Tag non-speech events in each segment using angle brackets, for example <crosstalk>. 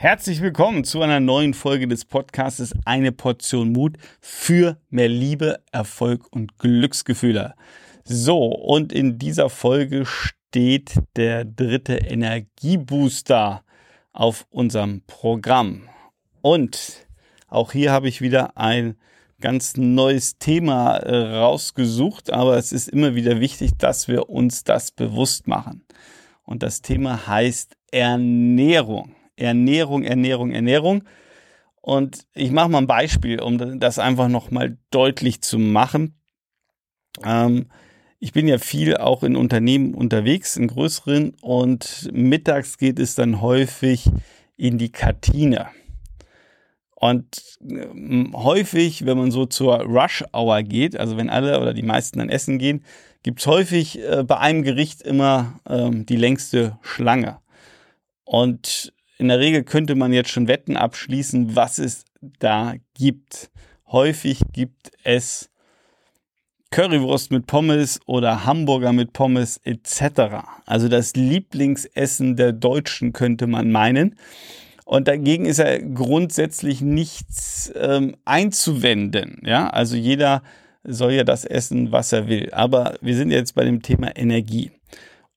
Herzlich willkommen zu einer neuen Folge des Podcasts Eine Portion Mut für mehr Liebe, Erfolg und Glücksgefühle. So, und in dieser Folge steht der dritte Energiebooster auf unserem Programm. Und auch hier habe ich wieder ein ganz neues Thema äh, rausgesucht, aber es ist immer wieder wichtig, dass wir uns das bewusst machen. Und das Thema heißt Ernährung. Ernährung, Ernährung, Ernährung. Und ich mache mal ein Beispiel, um das einfach nochmal deutlich zu machen. Ähm, ich bin ja viel auch in Unternehmen unterwegs, in größeren, und mittags geht es dann häufig in die Kantine. Und äh, häufig, wenn man so zur Rush Hour geht, also wenn alle oder die meisten dann essen gehen, gibt es häufig äh, bei einem Gericht immer ähm, die längste Schlange. Und in der Regel könnte man jetzt schon Wetten abschließen, was es da gibt. Häufig gibt es Currywurst mit Pommes oder Hamburger mit Pommes etc. Also das Lieblingsessen der Deutschen könnte man meinen. Und dagegen ist ja grundsätzlich nichts ähm, einzuwenden. Ja, also jeder soll ja das essen, was er will. Aber wir sind jetzt bei dem Thema Energie.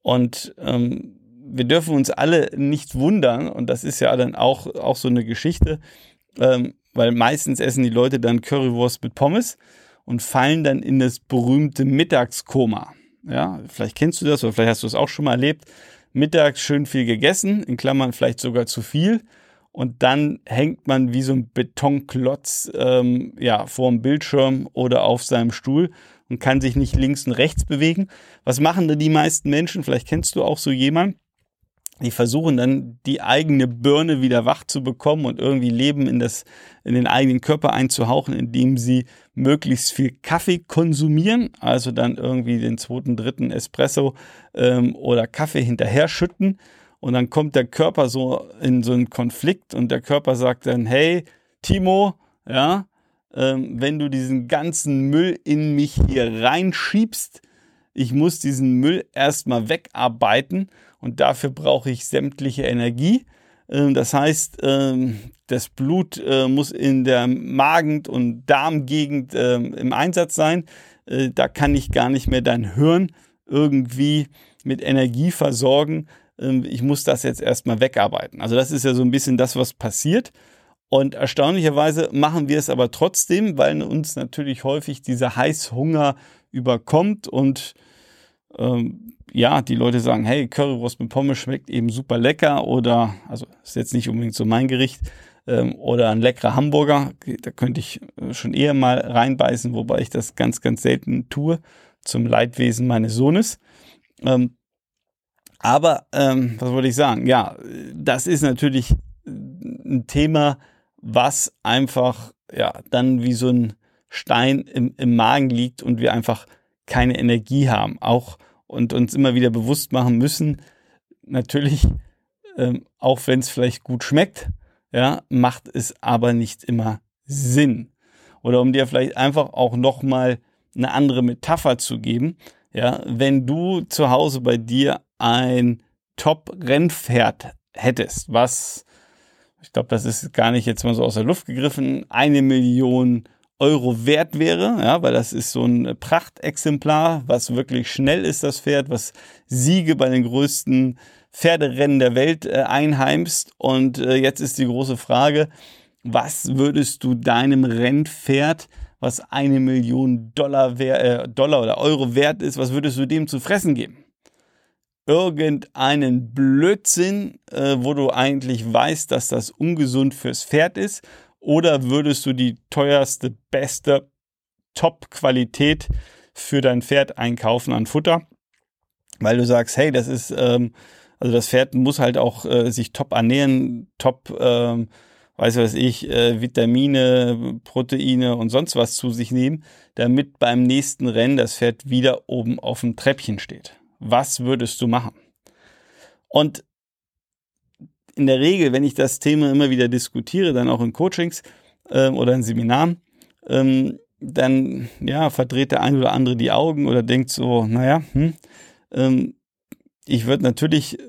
Und ähm, wir dürfen uns alle nicht wundern, und das ist ja dann auch, auch so eine Geschichte, ähm, weil meistens essen die Leute dann Currywurst mit Pommes und fallen dann in das berühmte Mittagskoma. Ja, vielleicht kennst du das oder vielleicht hast du es auch schon mal erlebt. Mittags schön viel gegessen, in Klammern vielleicht sogar zu viel. Und dann hängt man wie so ein Betonklotz ähm, ja, vor dem Bildschirm oder auf seinem Stuhl und kann sich nicht links und rechts bewegen. Was machen denn die meisten Menschen? Vielleicht kennst du auch so jemanden die versuchen dann die eigene Birne wieder wach zu bekommen und irgendwie Leben in das, in den eigenen Körper einzuhauchen, indem sie möglichst viel Kaffee konsumieren, also dann irgendwie den zweiten, dritten Espresso ähm, oder Kaffee hinterher schütten. Und dann kommt der Körper so in so einen Konflikt und der Körper sagt dann, hey, Timo, ja, ähm, wenn du diesen ganzen Müll in mich hier reinschiebst, ich muss diesen Müll erstmal wegarbeiten und dafür brauche ich sämtliche Energie. Ähm, das heißt, ähm, das Blut äh, muss in der Magen- und Darmgegend ähm, im Einsatz sein. Äh, da kann ich gar nicht mehr dein Hirn irgendwie mit Energie versorgen. Ich muss das jetzt erstmal wegarbeiten. Also das ist ja so ein bisschen das, was passiert. Und erstaunlicherweise machen wir es aber trotzdem, weil uns natürlich häufig dieser Heißhunger überkommt und ähm, ja, die Leute sagen, hey, Currywurst mit Pommes schmeckt eben super lecker oder, also ist jetzt nicht unbedingt so mein Gericht, ähm, oder ein leckerer Hamburger, da könnte ich äh, schon eher mal reinbeißen, wobei ich das ganz, ganz selten tue, zum Leidwesen meines Sohnes. Ähm, aber, ähm, was wollte ich sagen? Ja, das ist natürlich ein Thema, was einfach, ja, dann wie so ein Stein im, im Magen liegt und wir einfach keine Energie haben. Auch und uns immer wieder bewusst machen müssen, natürlich, ähm, auch wenn es vielleicht gut schmeckt, ja, macht es aber nicht immer Sinn. Oder um dir vielleicht einfach auch nochmal eine andere Metapher zu geben, ja, wenn du zu Hause bei dir ein Top-Rennpferd hättest, was, ich glaube, das ist gar nicht jetzt mal so aus der Luft gegriffen, eine Million Euro wert wäre, ja, weil das ist so ein Prachtexemplar, was wirklich schnell ist, das Pferd, was Siege bei den größten Pferderennen der Welt äh, einheimst. Und äh, jetzt ist die große Frage, was würdest du deinem Rennpferd, was eine Million Dollar, äh, Dollar oder Euro wert ist, was würdest du dem zu fressen geben? Irgendeinen Blödsinn, äh, wo du eigentlich weißt, dass das ungesund fürs Pferd ist oder würdest du die teuerste, beste Top-Qualität für dein Pferd einkaufen an Futter? Weil du sagst, hey, das ist, ähm, also das Pferd muss halt auch äh, sich top ernähren, top, ähm, weiß was ich, äh, Vitamine, Proteine und sonst was zu sich nehmen, damit beim nächsten Rennen das Pferd wieder oben auf dem Treppchen steht. Was würdest du machen? Und in der Regel, wenn ich das Thema immer wieder diskutiere, dann auch in Coachings ähm, oder in Seminaren, ähm, dann ja, verdreht der eine oder andere die Augen oder denkt so, naja, hm, ähm, ich würde natürlich äh,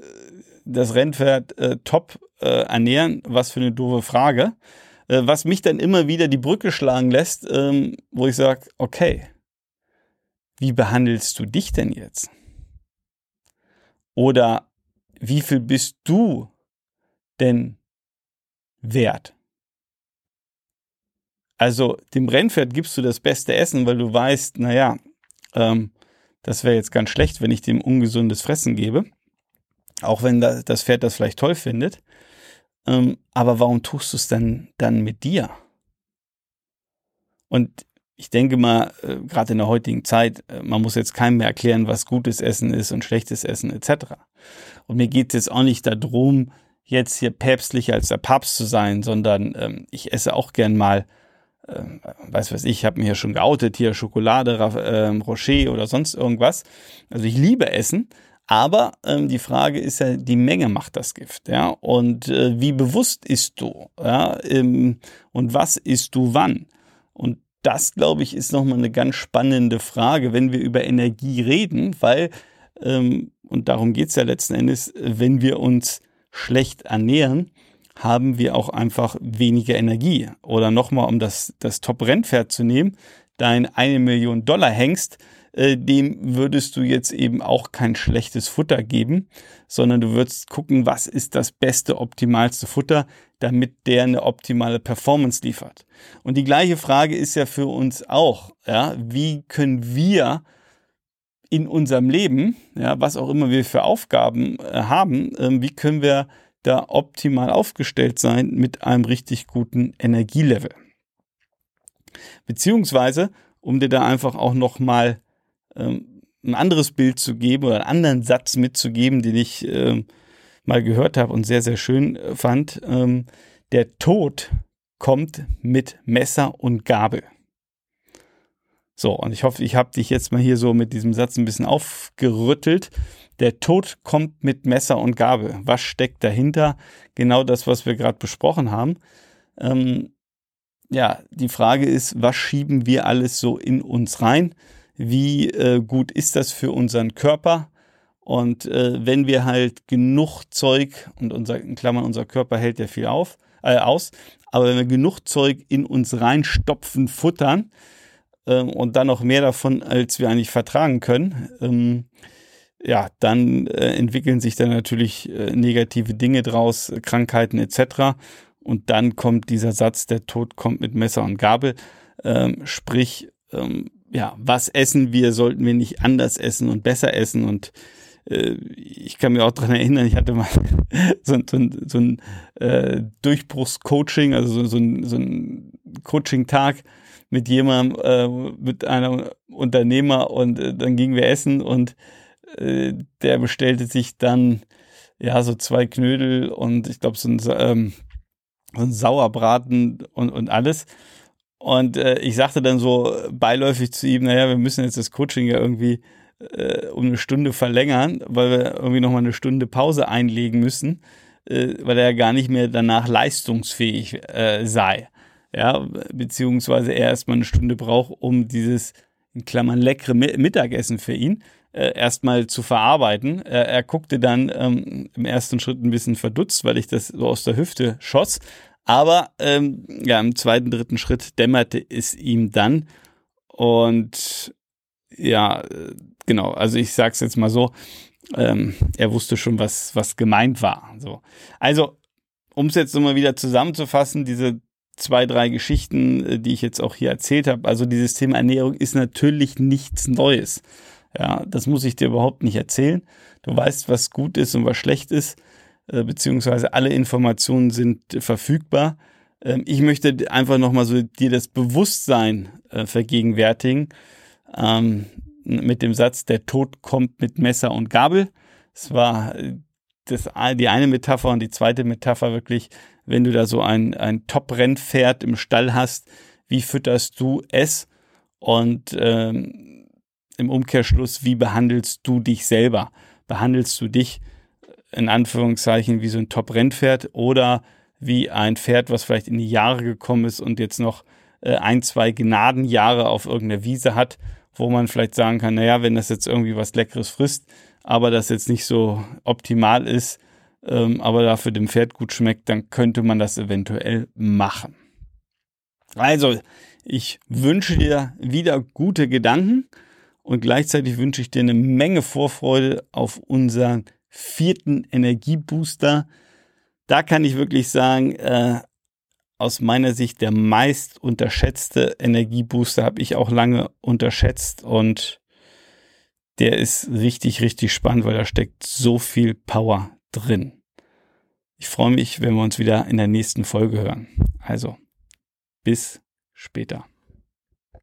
das Rennpferd äh, top äh, ernähren? Was für eine doofe Frage. Äh, was mich dann immer wieder die Brücke schlagen lässt, ähm, wo ich sage, okay, wie behandelst du dich denn jetzt? Oder wie viel bist du denn wert? Also dem Rennpferd gibst du das beste Essen, weil du weißt, naja, ähm, das wäre jetzt ganz schlecht, wenn ich dem ungesundes Fressen gebe. Auch wenn das Pferd das vielleicht toll findet. Ähm, aber warum tust du es dann, dann mit dir? Und ich denke mal, äh, gerade in der heutigen Zeit, äh, man muss jetzt keinem mehr erklären, was gutes Essen ist und schlechtes Essen etc. Und mir geht es jetzt auch nicht darum, jetzt hier päpstlicher als der Papst zu sein, sondern ähm, ich esse auch gern mal äh, weiß was ich, habe mir hier schon geoutet, hier Schokolade, äh, Rocher oder sonst irgendwas. Also ich liebe Essen, aber ähm, die Frage ist ja, die Menge macht das Gift, ja. Und äh, wie bewusst isst du, ja, ähm, und was isst du wann? Und das, glaube ich, ist nochmal eine ganz spannende Frage, wenn wir über Energie reden, weil, ähm, und darum geht's ja letzten Endes, wenn wir uns schlecht ernähren, haben wir auch einfach weniger Energie. Oder nochmal, um das, das Top-Rennpferd zu nehmen, dein eine Million Dollar Hengst, äh, dem würdest du jetzt eben auch kein schlechtes Futter geben, sondern du würdest gucken, was ist das beste, optimalste Futter, damit der eine optimale Performance liefert. Und die gleiche Frage ist ja für uns auch, ja, wie können wir in unserem Leben, ja, was auch immer wir für Aufgaben äh, haben, äh, wie können wir da optimal aufgestellt sein mit einem richtig guten Energielevel. Beziehungsweise, um dir da einfach auch nochmal ähm, ein anderes Bild zu geben oder einen anderen Satz mitzugeben, den ich ähm, mal gehört habe und sehr, sehr schön äh, fand. Ähm, der Tod kommt mit Messer und Gabel. So, und ich hoffe, ich habe dich jetzt mal hier so mit diesem Satz ein bisschen aufgerüttelt. Der Tod kommt mit Messer und Gabel. Was steckt dahinter? Genau das, was wir gerade besprochen haben. Ähm, ja, die Frage ist, was schieben wir alles so in uns rein? Wie äh, gut ist das für unseren Körper? Und äh, wenn wir halt genug Zeug, und unser, in Klammern, unser Körper hält ja viel auf, äh, aus, aber wenn wir genug Zeug in uns reinstopfen, futtern, ähm, und dann noch mehr davon, als wir eigentlich vertragen können, ähm, ja, dann äh, entwickeln sich dann natürlich äh, negative Dinge draus, Krankheiten etc. Und dann kommt dieser Satz, der Tod kommt mit Messer und Gabel. Ähm, sprich, ähm, ja, was essen wir, sollten wir nicht anders essen und besser essen. Und äh, ich kann mir auch dran erinnern, ich hatte mal <laughs> so, so, so ein äh, Durchbruchscoaching, also so, so ein, so ein Coaching-Tag mit jemandem, äh, mit einem Unternehmer und äh, dann gingen wir essen und äh, der bestellte sich dann ja so zwei Knödel und ich glaube so ein, ähm, so ein Sauerbraten und, und alles. Und äh, ich sagte dann so beiläufig zu ihm, naja, wir müssen jetzt das Coaching ja irgendwie äh, um eine Stunde verlängern, weil wir irgendwie nochmal eine Stunde Pause einlegen müssen, äh, weil er ja gar nicht mehr danach leistungsfähig äh, sei ja, beziehungsweise er erstmal eine Stunde braucht, um dieses, in Klammern, leckere Mittagessen für ihn äh, erstmal zu verarbeiten. Er, er guckte dann ähm, im ersten Schritt ein bisschen verdutzt, weil ich das so aus der Hüfte schoss. Aber ähm, ja, im zweiten, dritten Schritt dämmerte es ihm dann. Und ja, äh, genau, also ich sag's jetzt mal so, ähm, er wusste schon, was, was gemeint war. So. Also, um es jetzt nochmal wieder zusammenzufassen, diese zwei, drei Geschichten, äh, die ich jetzt auch hier erzählt habe. Also dieses Thema Ernährung ist natürlich nichts Neues. Ja, das muss ich dir überhaupt nicht erzählen. Du weißt, was gut ist und was schlecht ist, äh, beziehungsweise alle Informationen sind verfügbar. Ähm, ich möchte einfach nochmal so dir das Bewusstsein äh, vergegenwärtigen ähm, mit dem Satz, der Tod kommt mit Messer und Gabel. Es war das, die eine Metapher und die zweite Metapher wirklich wenn du da so ein, ein Top-Rennpferd im Stall hast, wie fütterst du es? Und ähm, im Umkehrschluss, wie behandelst du dich selber? Behandelst du dich in Anführungszeichen wie so ein Top-Rennpferd oder wie ein Pferd, was vielleicht in die Jahre gekommen ist und jetzt noch äh, ein, zwei Gnadenjahre auf irgendeiner Wiese hat, wo man vielleicht sagen kann, naja, wenn das jetzt irgendwie was Leckeres frisst, aber das jetzt nicht so optimal ist, ähm, aber dafür dem Pferd gut schmeckt, dann könnte man das eventuell machen. Also, ich wünsche dir wieder gute Gedanken und gleichzeitig wünsche ich dir eine Menge Vorfreude auf unseren vierten Energiebooster. Da kann ich wirklich sagen, äh, aus meiner Sicht der meist unterschätzte Energiebooster habe ich auch lange unterschätzt und der ist richtig, richtig spannend, weil da steckt so viel Power drin. Ich freue mich, wenn wir uns wieder in der nächsten Folge hören. Also, bis später.